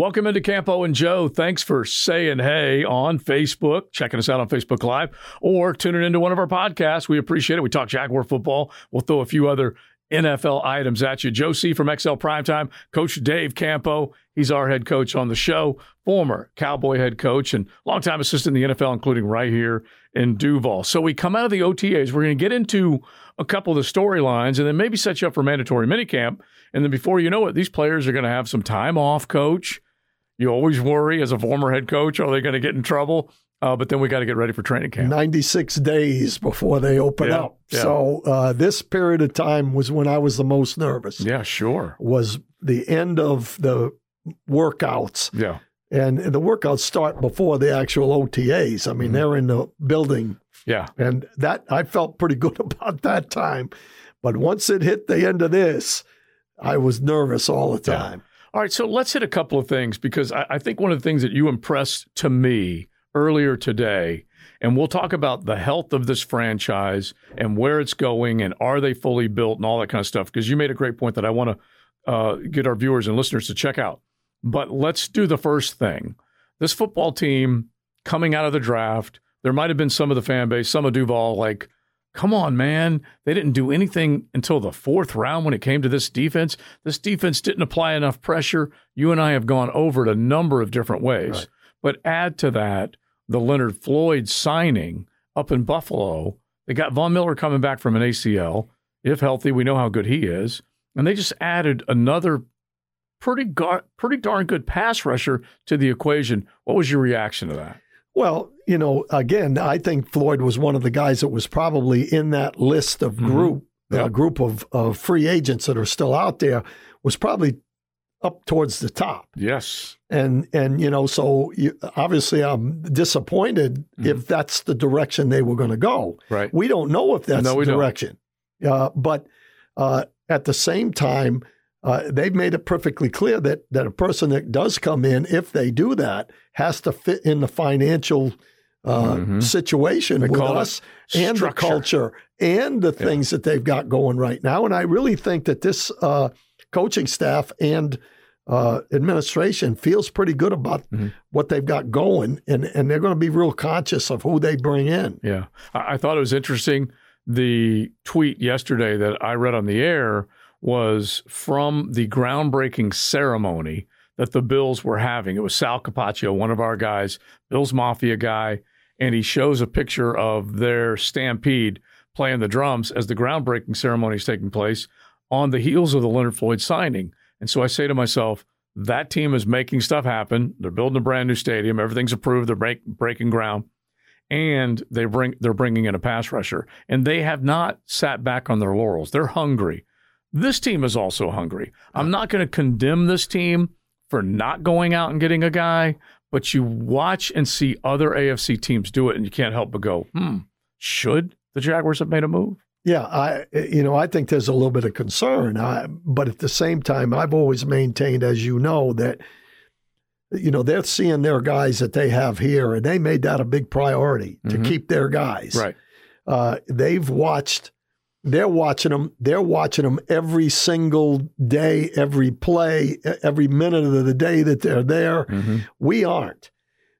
Welcome into Campo and Joe. Thanks for saying hey on Facebook, checking us out on Facebook Live, or tuning into one of our podcasts. We appreciate it. We talk Jaguar football. We'll throw a few other NFL items at you. Joe C from XL Primetime, Coach Dave Campo. He's our head coach on the show, former Cowboy head coach and longtime assistant in the NFL, including right here in Duval. So we come out of the OTAs. We're going to get into a couple of the storylines and then maybe set you up for mandatory minicamp. And then before you know it, these players are going to have some time off, coach. You always worry as a former head coach, are they going to get in trouble? Uh, but then we got to get ready for training camp. 96 days before they open Yeah, up. yeah. So uh, this period of time was when I was the most nervous. Yeah, sure. Was the end of the workouts, Yeah. and the workouts start before the actual OTAs. I mean, Mhm. they're in the building, Yeah. and that I felt pretty good about that time. But once it hit the end of this, I was nervous all the Yeah. All right, so let's hit a couple of things because I, I think one of the things that you impressed to me earlier today, and we'll talk about the health of this franchise and where it's going and are they fully built and all that kind of stuff, because you made a great point that I want to uh, get our viewers and listeners to check out. But let's do the first thing. This football team coming out of the draft, there might have been some of the fan base, some of Duval, like, come on, man. They didn't do anything until the fourth round when it came to this defense. This defense didn't apply enough pressure. You and I have gone over it a number of different ways. Right. But add to that the Leonard Floyd signing up in Buffalo. They got Von Miller coming back from an ACL. If healthy, we know how good he is. And they just added another pretty gar- pretty darn good pass rusher to the equation. What was your reaction to that? Well, you know, again, I think Floyd was one of the guys that was probably in that list of Mhm. group, Yeah. uh, group of, of free agents that are still out there, was probably up towards the top. Yes. And and you know, so you, obviously, I'm disappointed Mhm. if that's the direction they were going to go. Right. We don't know if that's No, the direction, uh, but uh, at the same time, uh, they've made it perfectly clear that that a person that does come in, if they do that, has to fit in the financial uh, Mhm. situation They with us and the culture and the Yeah. things that they've got going right now. And I really think that this uh, coaching staff and uh, administration feels pretty good about Mhm. what they've got going, and and they're going to be real conscious of who they bring in. Yeah. I, I thought it was interesting. The tweet yesterday that I read on the air was from the groundbreaking ceremony that the Bills were having. It was Sal Capaccio, one of our guys, Bills Mafia guy, and he shows a picture of their stampede playing the drums as the groundbreaking ceremony is taking place on the heels of the Leonard Floyd signing. And so I say to myself, that team is making stuff happen. They're building a brand new stadium. Everything's approved. They're break, breaking ground and they bring they're bringing in a pass rusher, and they have not sat back on their laurels. They're hungry. This team is also hungry. I'm not going to condemn this team for not going out and getting a guy, but you watch and see other AFC teams do it, and you can't help but go, "Hmm, should the Jaguars have made a move?" Yeah, I you know I think there's a little bit of concern, I, but at the same time, I've always maintained, as you know, that you know they're seeing their guys that they have here, and they made that a big priority to keep their guys. Right. Uh, they've watched. They're watching them. They're watching them every single day, every play, every minute of the day that they're there. Mm-hmm. We aren't.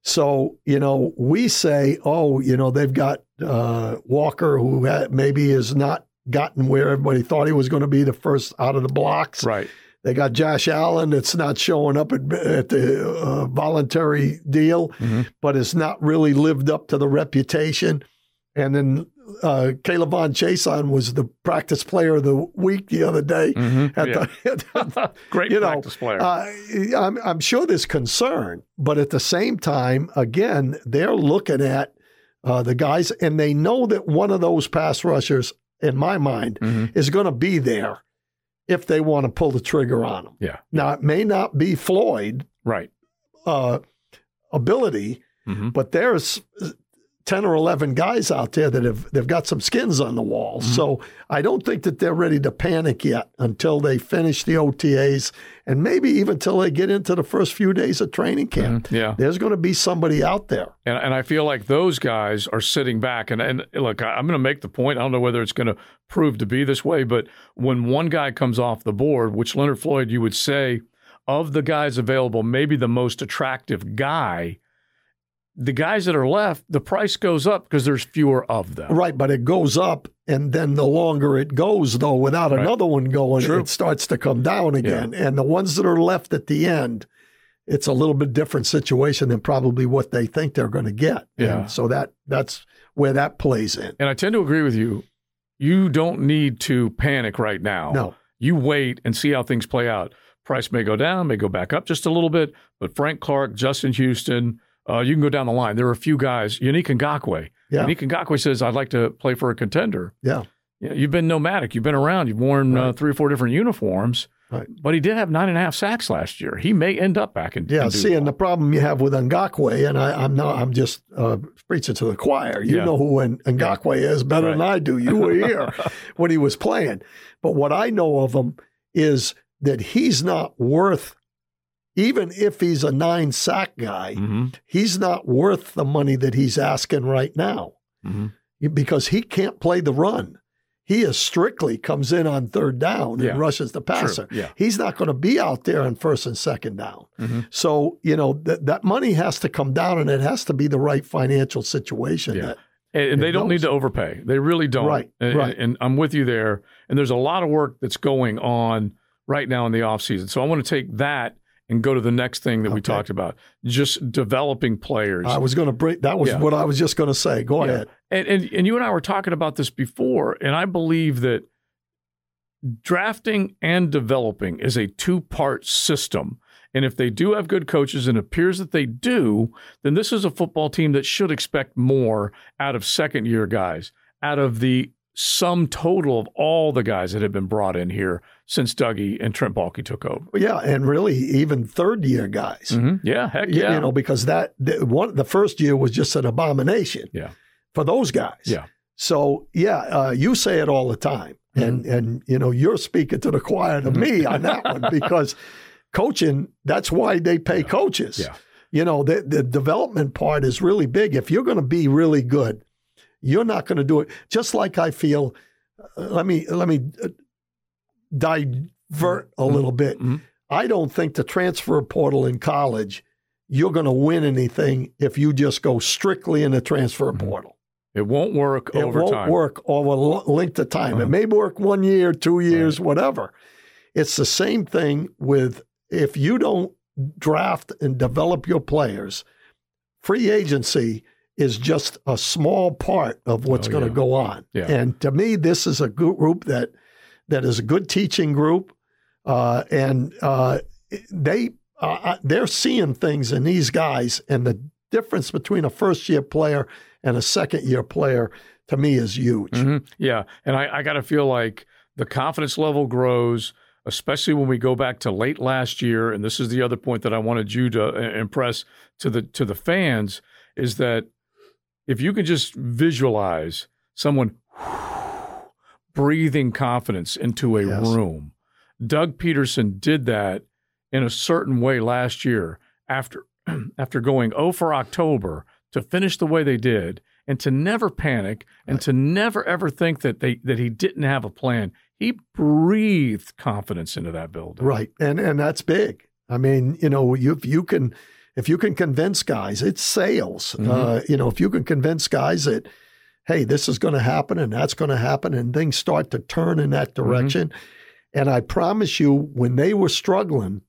So, you know, we say, oh, you know, they've got uh, Walker, who ha- maybe has not gotten where everybody thought he was going to be the first out of the blocks. Right. They got Josh Allen that's not showing up at, at the uh, voluntary deal, Mhm. but has not really lived up to the reputation. And then uh, K'Lavon Chaisson was the practice player of the week the other day. Mhm. At Yeah. the, Great you know, player. uh, I'm, I'm sure there's concern, but at the same time, again, they're looking at uh, the guys, and they know that one of those pass rushers, in my mind, Mhm. is going to be there if they want to pull the trigger on them. Yeah. Now, it may not be Floyd Right. uh, ability, Mhm. but there's 10 or 11 guys out there that have they've got some skins on the wall. Mm-hmm. So I don't think that they're ready to panic yet until they finish the OTAs and maybe even until they get into the first few days of training camp. Mhm. Yeah. There's going to be somebody out there. And, and I feel like those guys are sitting back. And, and look, I- I'm going to make the point. I don't know whether it's going to prove to be this way, but when one guy comes off the board, which Leonard Floyd, you would say, of the guys available, maybe the most attractive guy. The guys that are left, the price goes up because there's fewer of them. Right, but it goes up, and then the longer it goes, though, without Right. another one going, True. it starts to come down again. And the ones that are left at the end, it's a little bit different situation than probably what they think they're going to get. Yeah. And so that that's where that plays in. And I tend to agree with you. You don't need to panic right now. No, You wait and see how things play out. Price may go down, may go back up just a little bit, but Frank Clark, Justin Houston, uh, you can go down the line. There are a few guys. Yannick Ngakoue. Yeah. Yannick Ngakoue says, I'd like to play for a contender. yeah, Yeah, you've been nomadic. You've been around. You've worn uh, three or four different uniforms. Right. But he did have nine and a half sacks last year. He may end up back in. yeah. in See, and the problem you have with Ngakoue, and I, I'm not, I'm just uh, preaching to the choir. You Yeah. know who Ngakoue is better than I do. You were here when he was playing. But what I know of him is that he's not worth, even if he's a nine sack guy, Mhm, he's not worth the money that he's asking right now mhm. because he can't play the run. He is strictly comes in on third down Yeah. and rushes the passer. Yeah. He's not going to be out there on first and second down. Mhm. So, you know, that that money has to come down and it has to be the right financial situation. Yeah. That, And, they don't need to overpay. They really don't. Right, And, right. and I'm with you there. And there's a lot of work that's going on right now in the offseason. So I want to take that and go to the next thing that we talked about just developing players. I was going to break. that was Yeah. what I was just going to say. Go Yeah. ahead. And, and and you and I were talking about this before, and I believe that drafting and developing is a two part system. And if they do have good coaches, and it appears that they do, then this is a football team that should expect more out of second year guys, out of the sum total of all the guys that have been brought in here since Dougie and Trent Baalke took over. Yeah, and really even third year guys. Mhm. Yeah, heck yeah. You know, because that the, one the first year was just an abomination. Yeah. For those guys. Yeah. So yeah, uh, you say it all the time, and Mm-hmm. and you know you're speaking to the choir to me on that one because coaching. That's why they pay coaches. Yeah. You know the the development part is really big. If you're going to be really good, you're not going to do it. Just like I feel. uh, let me let me uh, divert a little bit. Mhm. I don't think the transfer portal in college, you're going to win anything if you just go strictly in the transfer Mhm. portal. It won't work It over won't time. work over a length of time. Uh-huh. It may work one year, two years, whatever. It's the same thing with if you don't draft and develop your players, free agency is just a small part of what's Oh, going to yeah. go on. Yeah. And to me, this is a group that that is a good teaching group, uh, and uh, they uh, they're seeing things in these guys, and the difference between a first year player and a second year player to me is huge. Mhm. Yeah. And I, I got to feel like the confidence level grows, especially when we go back to late last year. And this is the other point that I wanted you to uh, impress to the to the fans is that if you can just visualize someone breathing confidence into a Yes. room, Doug Pederson did that in a certain way last year after after going 0 for October to finish the way they did and to never panic and to never ever think that they that he didn't have a plan. He breathed confidence into that building. Right, and and that's big. I mean, you know, you, if you can, if you can convince guys, it's sales. Mhm. Uh, you know, if you can convince guys that, hey, this is going to happen and that's going to happen, and things start to turn in that direction. And I promise you, when they were struggling,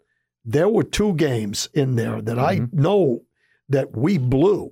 there were two games in there that I Mhm. know that we blew.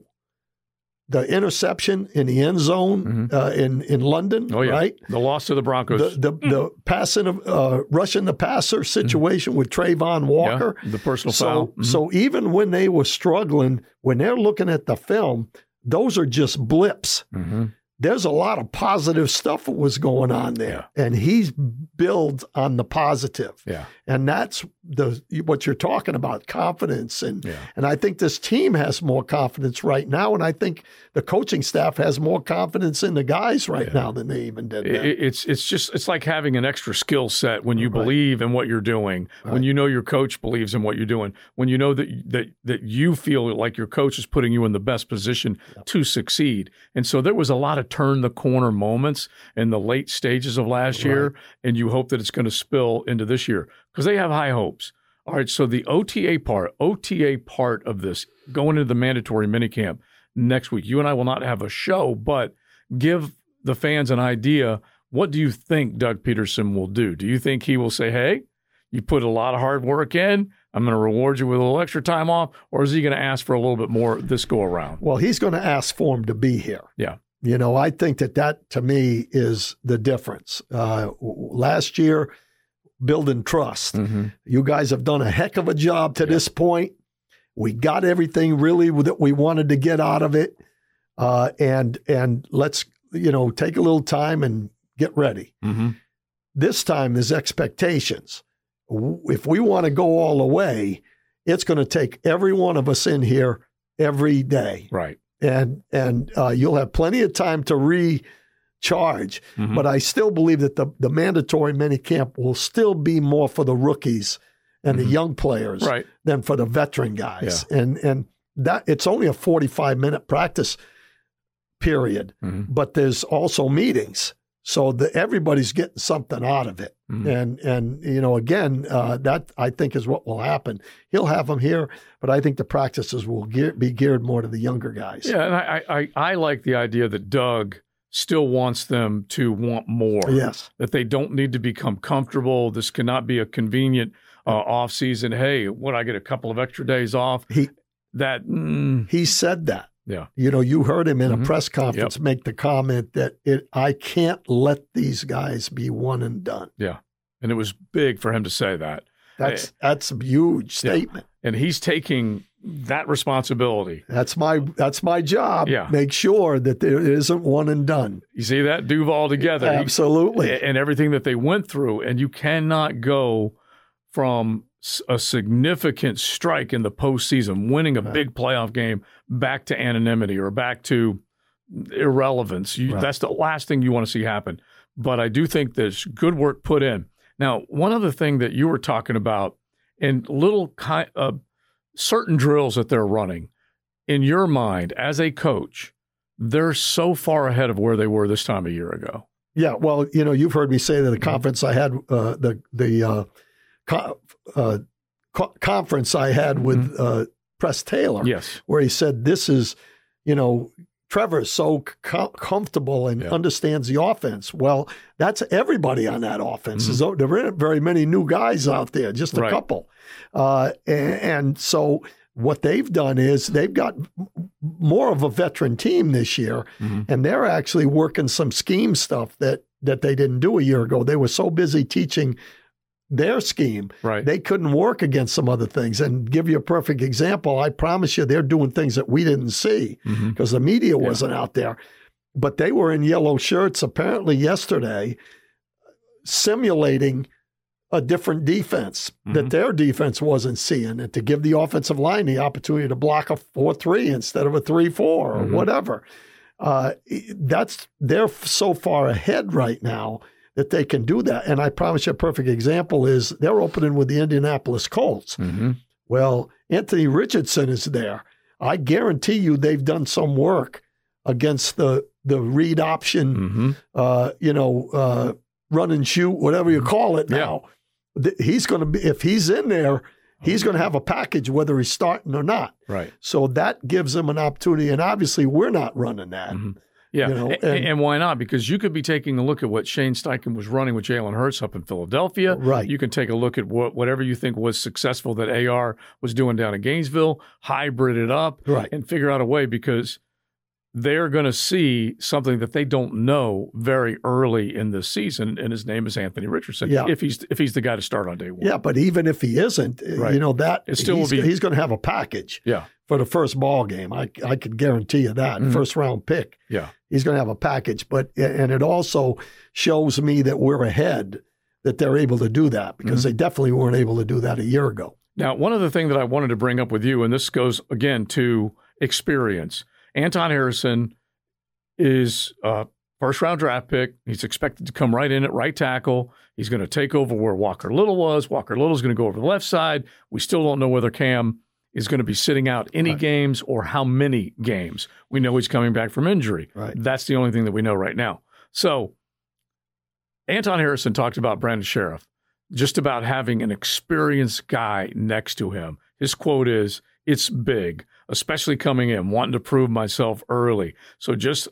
The interception in the end zone Mhm. uh, in in London, Oh yeah, right? the loss to the Broncos. the the, the passing of uh, rushing the passer situation with Travon Walker. Yeah, the personal So foul. Mhm. so even when they were struggling, when they're looking at the film, those are just blips. Mhm. There's a lot of positive stuff that was going on there, and he's builds on the positive, yeah, and that's the what you're talking about confidence and yeah. and I think this team has more confidence right now, and I think the coaching staff has more confidence in the guys right Yeah. now than they even did. It- it's it's just it's like having an extra skill set when you Right. believe in what you're doing, when you know your coach believes in what you're doing, when you know that that that you feel like your coach is putting you in the best position to succeed. And so there was a lot of turn the corner moments in the late stages of last year, and you hope that it's going to spill into this year because they have high hopes. All right, so the OTA part, OTA part of this, going into the mandatory minicamp next week. You and I will not have a show, but give the fans an idea. What do you think Doug Pederson will do? Do you think he will say, "Hey, you put a lot of hard work in. I'm going to reward you with a little extra time off," or is he going to ask for a little bit more this go around? Well, he's going to ask for him to be here. Yeah. You know, I think that that to me is the difference. Uh, last year, building trust. Mm-hmm. You guys have done a heck of a job to this point. We got everything really that we wanted to get out of it, uh, and and let's you know take a little time and get ready. Mm-hmm. This time there's expectations. If we want to go all the way, it's going to take every one of us in here every day, Right. and and uh, you'll have plenty of time to recharge. Mhm. But I still believe that the, the mandatory minicamp will still be more for the rookies and the Mhm. young players Right. than for the veteran guys. And and that it's only a 45 minute practice period, Mhm. but there's also meetings. So that everybody's getting something out of it. Mhm. And and you know, again, uh, that I think is what will happen. He'll have them here, but I think the practices will gear, be geared more to the younger guys. Yeah, and I, I I like the idea that Doug still wants them to want more. Yes. That they don't need to become comfortable. This cannot be a convenient uh, off season. Hey, what I get a couple of extra days off. He That mm, he said that. yeah. You know, you heard him in Mhm. a press conference make the comment that it I can't let these guys be one and done. Yeah. And it was big for him to say that. That's that's a huge Yeah. statement. And he's taking that responsibility. That's my that's my job. Yeah. Make sure that there isn't one and done. You see that? Duval together. Absolutely. and everything that they went through. And you cannot go from a significant strike in the postseason, winning a Right. big playoff game, back to anonymity or back to irrelevance. You, Right. That's the last thing you want to see happen. But I do think there's good work put in. Now, one other thing that you were talking about in little kind uh, certain drills that they're running, in your mind as a coach, they're so far ahead of where they were this time a year ago. Yeah, well, you know, you've heard me say Mm-hmm. that the conference I had, uh, the the uh, co- uh, co- conference I had with uh, Press Taylor, Yes. where he said, "This is, you know, Trevor is so com- comfortable and Yeah. understands the offense." Well, that's everybody on that offense. Mhm. So there aren't very many new guys out there, just a Right. couple, uh, and, and so. What they've done is they've got more of a veteran team this year, Mhm. and they're actually working some scheme stuff that that they didn't do a year ago. They were so busy teaching their scheme, Right. they couldn't work against some other things. And give you a perfect example, I promise you, they're doing things that we didn't see because the media wasn't out there. But they were in yellow shirts apparently yesterday, simulating a different defense that Mhm. their defense wasn't seeing, and to give the offensive line the opportunity to block a four-three instead of a three-four or Mhm. whatever. Uh, that's they're so far ahead right now that they can do that. And I promise you, a perfect example is they're opening with the Indianapolis Colts. Mhm. Well, Anthony Richardson is there. I guarantee you they've done some work against the the read option, Mhm. uh, you know, uh, run and shoot, whatever you call it now. Th- He's going to be if he's in there, he's going to have a package whether he's starting or not. Right. So that gives him an opportunity, and obviously we're not running that. Mhm. Yeah. You know, and- and, why not? Because you could be taking a look at what Shane Steichen was running with Jalen Hurts up in Philadelphia. Right. You can take a look at what, whatever you think was successful that AR was doing down in Gainesville, hybrid it up, Right. and figure out a way because they're going to see something that they don't know very early in the season, and his name is Anthony Richardson. Yeah. If he's if he's the guy to start on day one. Yeah, but even if he isn't, uh, Right. you know that It still will he's, be- he's going to have a package. Yeah. for the first ball game. I I could guarantee you that Mhm. first round pick. Yeah. He's going to have a package. But and it also shows me that we're ahead. That they're able to do that because Mm-hmm. they definitely weren't able to do that a year ago. Now, one other thing that I wanted to bring up with you, and this goes again to experience. Anton Harrison is a first round draft pick. He's expected to come right in at right tackle. He's going to take over where Walker Little was. Walker Little is going to go over the left side. We still don't know whether Cam is going to be sitting out any Right. games or how many games. We know he's coming back from injury. Right. That's the only thing that we know right now. So, Anton Harrison talked about Brandon Scherff. just about having an experienced guy next to him. His quote is, It's big, especially coming in, wanting to prove myself early. So just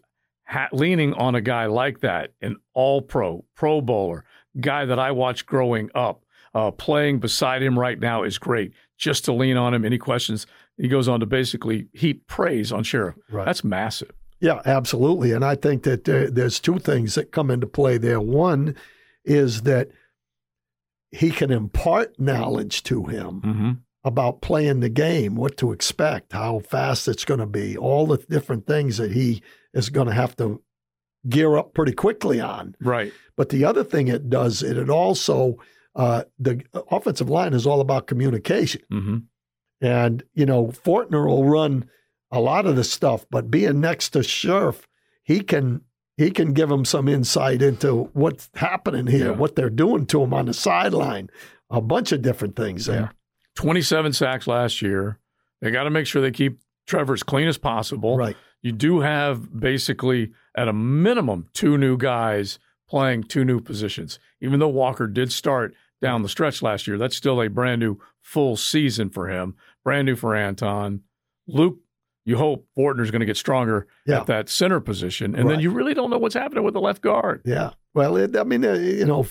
ha- leaning on a guy like that, an all pro, pro bowler, guy that I watched growing up, uh, playing beside him right now is great. Just to lean on him. Any questions? He goes on to basically heap praise on Scherff. Right. That's massive. Yeah, absolutely. And I think that there, there's two things that come into play there. One is that he can impart knowledge to him Mm-hmm. about playing the game, what to expect, how fast it's going to be, all the different things that he is going to have to gear up pretty quickly on. Right. But the other thing it does, it, it also, uh, the offensive line is all about communication. Mm-hmm. And, you know, Fortner will run a lot of the stuff, but being next to Scherff, he can he can give him some insight into what's happening here, Yeah. what they're doing to him on the sideline, a bunch of different things there. 27 sacks last year. They got to make sure they keep Trevor as clean as possible. Right. You do have basically, at a minimum, two new guys playing two new positions. Even though Walker did start down the stretch last year, that's still a brand new full season for him. Brand new for Anton. Luke, you hope Fortner's going to get stronger Yeah. at that center position. And then you really don't know what's happening with the left guard. Yeah. Well, it, I mean, uh, you know,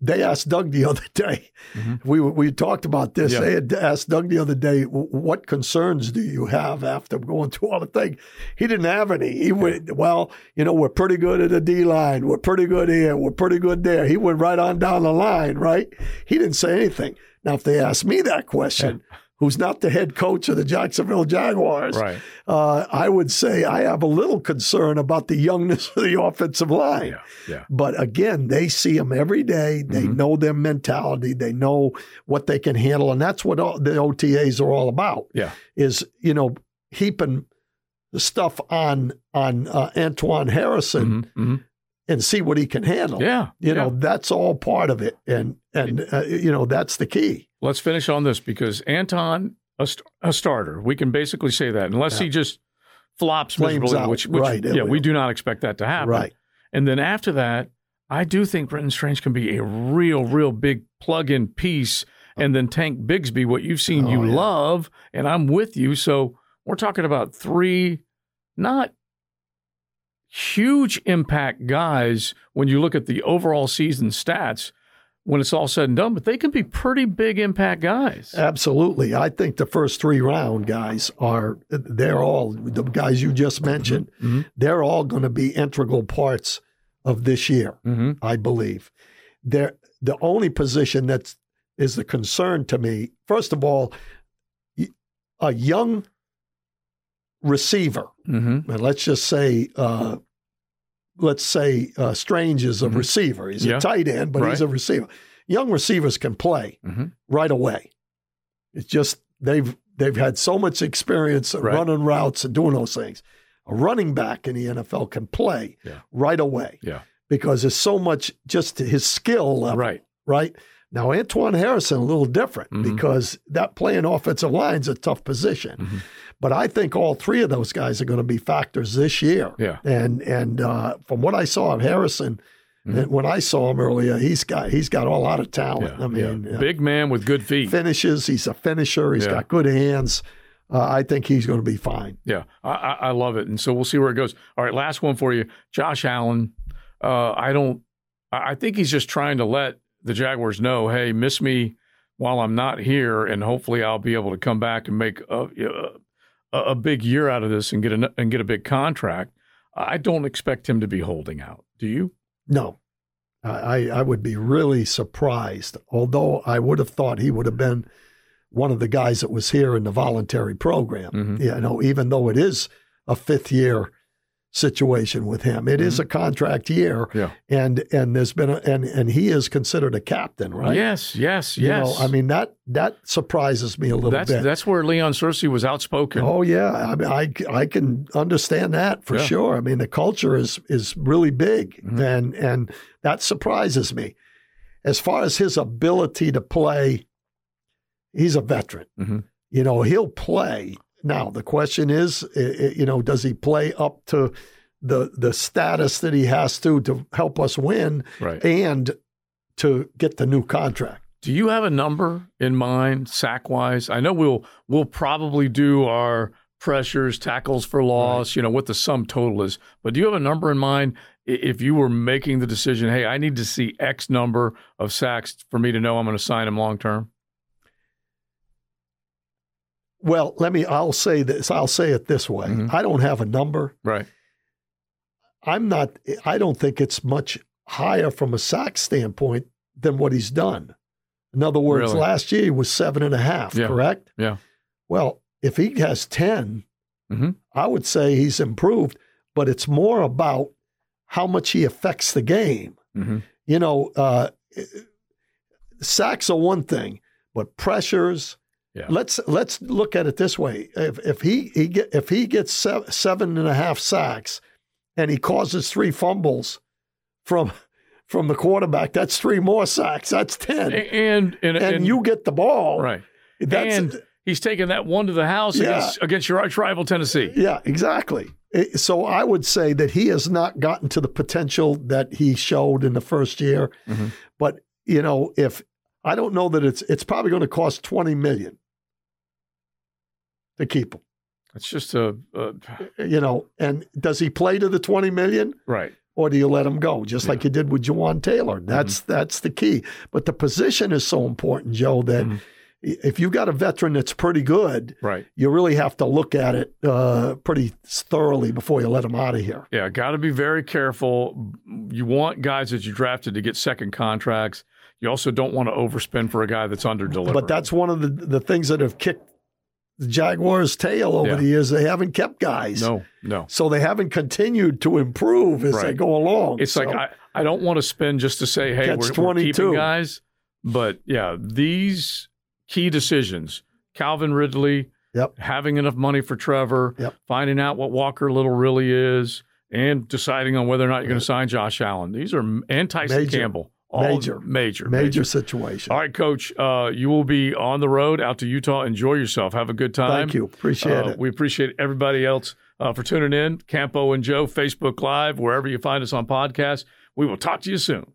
they asked Doug the other day. Mhm. We we talked about this. Yeah. They had asked Doug the other day, "What concerns do you have after going through all the thing?" He didn't have any. He went, "Well, you know, we're pretty good at the D line. We're pretty good here. We're pretty good there." He went right on down the line. Right? He didn't say anything. Now, if they asked me that question, who's not the head coach of the Jacksonville Jaguars, Right. uh, I would say I have a little concern about the youngness of the offensive line. Yeah. Yeah. But again, they see them every day. They Mhm. know their mentality. They know what they can handle, and that's what all, the OTAs are all about. Yeah. is you know heaping the stuff on on uh, Antoine Harrison Mhm. Mhm. And see what he can handle. Yeah. you yeah. know that's all part of it, and and uh, you know that's the key. Let's finish on this because Anton, a, st- a starter, we can basically say that unless Yeah. he just flops Flames miserably, out. which, which Right, yeah, we do not expect that to happen. Right. And then after that, I do think Brenton Strange can be a real, real big plug-in piece. And then Tank Bigsby, what you've seen, Oh, you yeah. love, and I'm with you. So we're talking about three, not huge impact guys when you look at the overall season stats when it's all said and done, but they can be pretty big impact guys. Absolutely. I think the first three round guys are, they're all, the guys you just mentioned, Mhm. they're all going to be integral parts of this year, Mm-hmm. I believe. They're, the only position that's is the concern to me, first of all, a young receiver, Mm-hmm. and let's just say, uh, let's say uh, Strange is a Mhm. receiver. He's Yeah. a tight end, but he's a receiver. Young receivers can play Mhm. right away. It's just they've they've had so much experience Right. running routes and doing those things. A running back in the NFL can play Yeah. right away. Yeah. Because there's so much just his skill level. Right. Right. Now Antoine Harrison a little different Mhm. because that playing offensive line's a tough position. Mhm. But I think all three of those guys are going to be factors this year. Yeah. And and uh, from what I saw of Harrison, Mhm. when I saw him earlier, he's got he's got a lot of talent. Yeah. I mean, yeah. uh, big man with good feet. finishes. He's a finisher. He's Yeah. got good hands. Uh, I think he's going to be fine. Yeah, I, I, love it, and so we'll see where it goes. All right, last one for you, Josh Allen. Uh, I don't. I I think he's just trying to let the Jaguars know, hey, miss me while I'm not here, and hopefully I'll be able to come back and make a a, a big year out of this and get a and get a big contract. I don't expect him to be holding out. Do you? No, I, I would be really surprised. Although I would have thought he would have been one of the guys that was here in the voluntary program. Mhm. You know, even though it is a fifth year situation with him, it is a contract year, Yeah. and and there's been a, and and he is considered a captain, right? Yes, yes, You yes. know, I mean that that surprises me a little that's bit. that's where Leon Searcy was outspoken. Oh yeah, I mean, I I can understand that for Yeah. sure. I mean, the culture is is really big, Mhm. and and that surprises me. As far as his ability to play, he's a veteran. Mhm. You know, he'll play. Now the question is, you know, does he play up to the the status that he has to to help us win Right. and to get the new contract? Do you have a number in mind, sack wise? I know we'll we'll probably do our pressures, tackles for loss, right. you know, what the sum total is. But do you have a number in mind if you were making the decision, hey, I need to see X number of sacks for me to know I'm going to sign him long term? Well, let me, I'll say this, I'll say it this way. Mm-hmm. I don't have a number. Right. I'm not, I don't think it's much higher from a sack standpoint than what he's done. In other words, really? last year he was seven and a half, yeah. correct? Yeah. Well, if he has 10, mm-hmm. I would say he's improved, but it's more about how much he affects the game. Mm-hmm. You know, uh, sacks are one thing, but pressures, yeah. Let's let's look at it this way: if if he, he get, if he gets seven and a half sacks, and he causes three fumbles from from the quarterback, that's three more sacks. That's ten. And and, and, and you get the ball, right? and he's taking that one to the house yeah. against, against your arch rival Tennessee. Yeah, exactly. So I would say that he has not gotten to the potential that he showed in the first year. Mm-hmm. But you know, if I don't know that it's it's probably going to cost twenty million to keep him. It's just a, a, you know, and does he play to the 20 million? Right. Or do you let him go, just yeah. like you did with Jawaan Taylor? That's mm-hmm. that's the key. But the position is so important, Joe, that mm-hmm. if you've got a veteran that's pretty good, right, you really have to look at it uh, pretty thoroughly before you let him out of here. Yeah, got to be very careful. You want guys that you drafted to get second contracts. You also don't want to overspend for a guy that's under delivered. But that's one of the, the things that have kicked Jaguars' tail over yeah. the years. They haven't kept guys. No, no. So they haven't continued to improve as right. they go along. It's so, like I, I don't want to spend just to say, hey, we're, we're keeping guys. But yeah, these key decisions, Calvin Ridley, yep. having enough money for Trevor, yep. finding out what Walker Little really is, and deciding on whether or not you're going to sign Josh Allen. These are and Tyson Major. Campbell. Major, major, major situation. All right, Coach. Uh, you will be on the road out to Utah. Enjoy yourself. Have a good time. Thank you. Appreciate uh, it. We appreciate everybody else uh, for tuning in. Campo and Joe, Facebook Live, wherever you find us on podcast. We will talk to you soon.